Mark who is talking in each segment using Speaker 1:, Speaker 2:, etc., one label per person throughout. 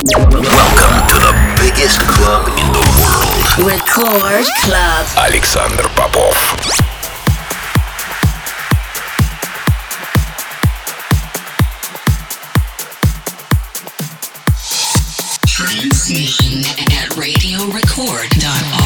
Speaker 1: Welcome to the biggest club in the world.
Speaker 2: Record Club.
Speaker 1: Александр Попов.
Speaker 2: Transmission at radiorecord.ru.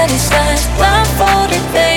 Speaker 3: many times, blindfolded, babe.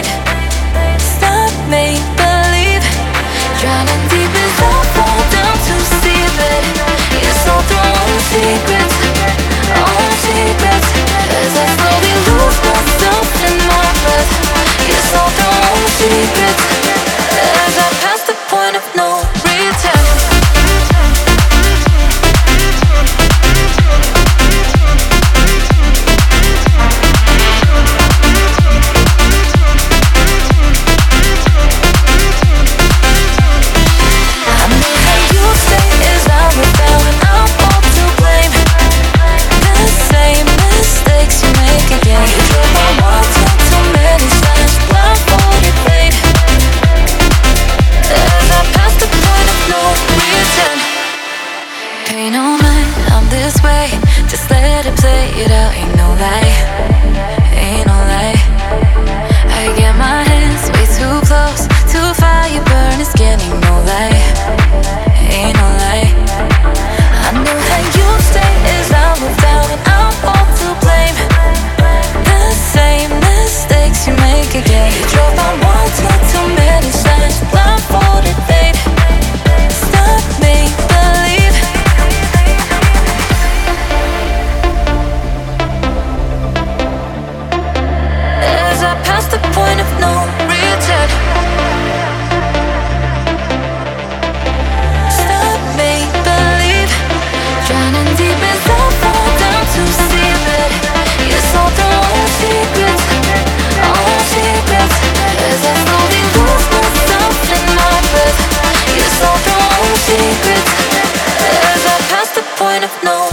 Speaker 3: secrets as I pass the point of no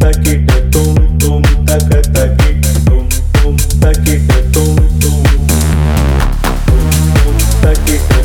Speaker 3: Thank
Speaker 4: you.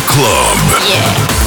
Speaker 4: Club.
Speaker 5: Yeah.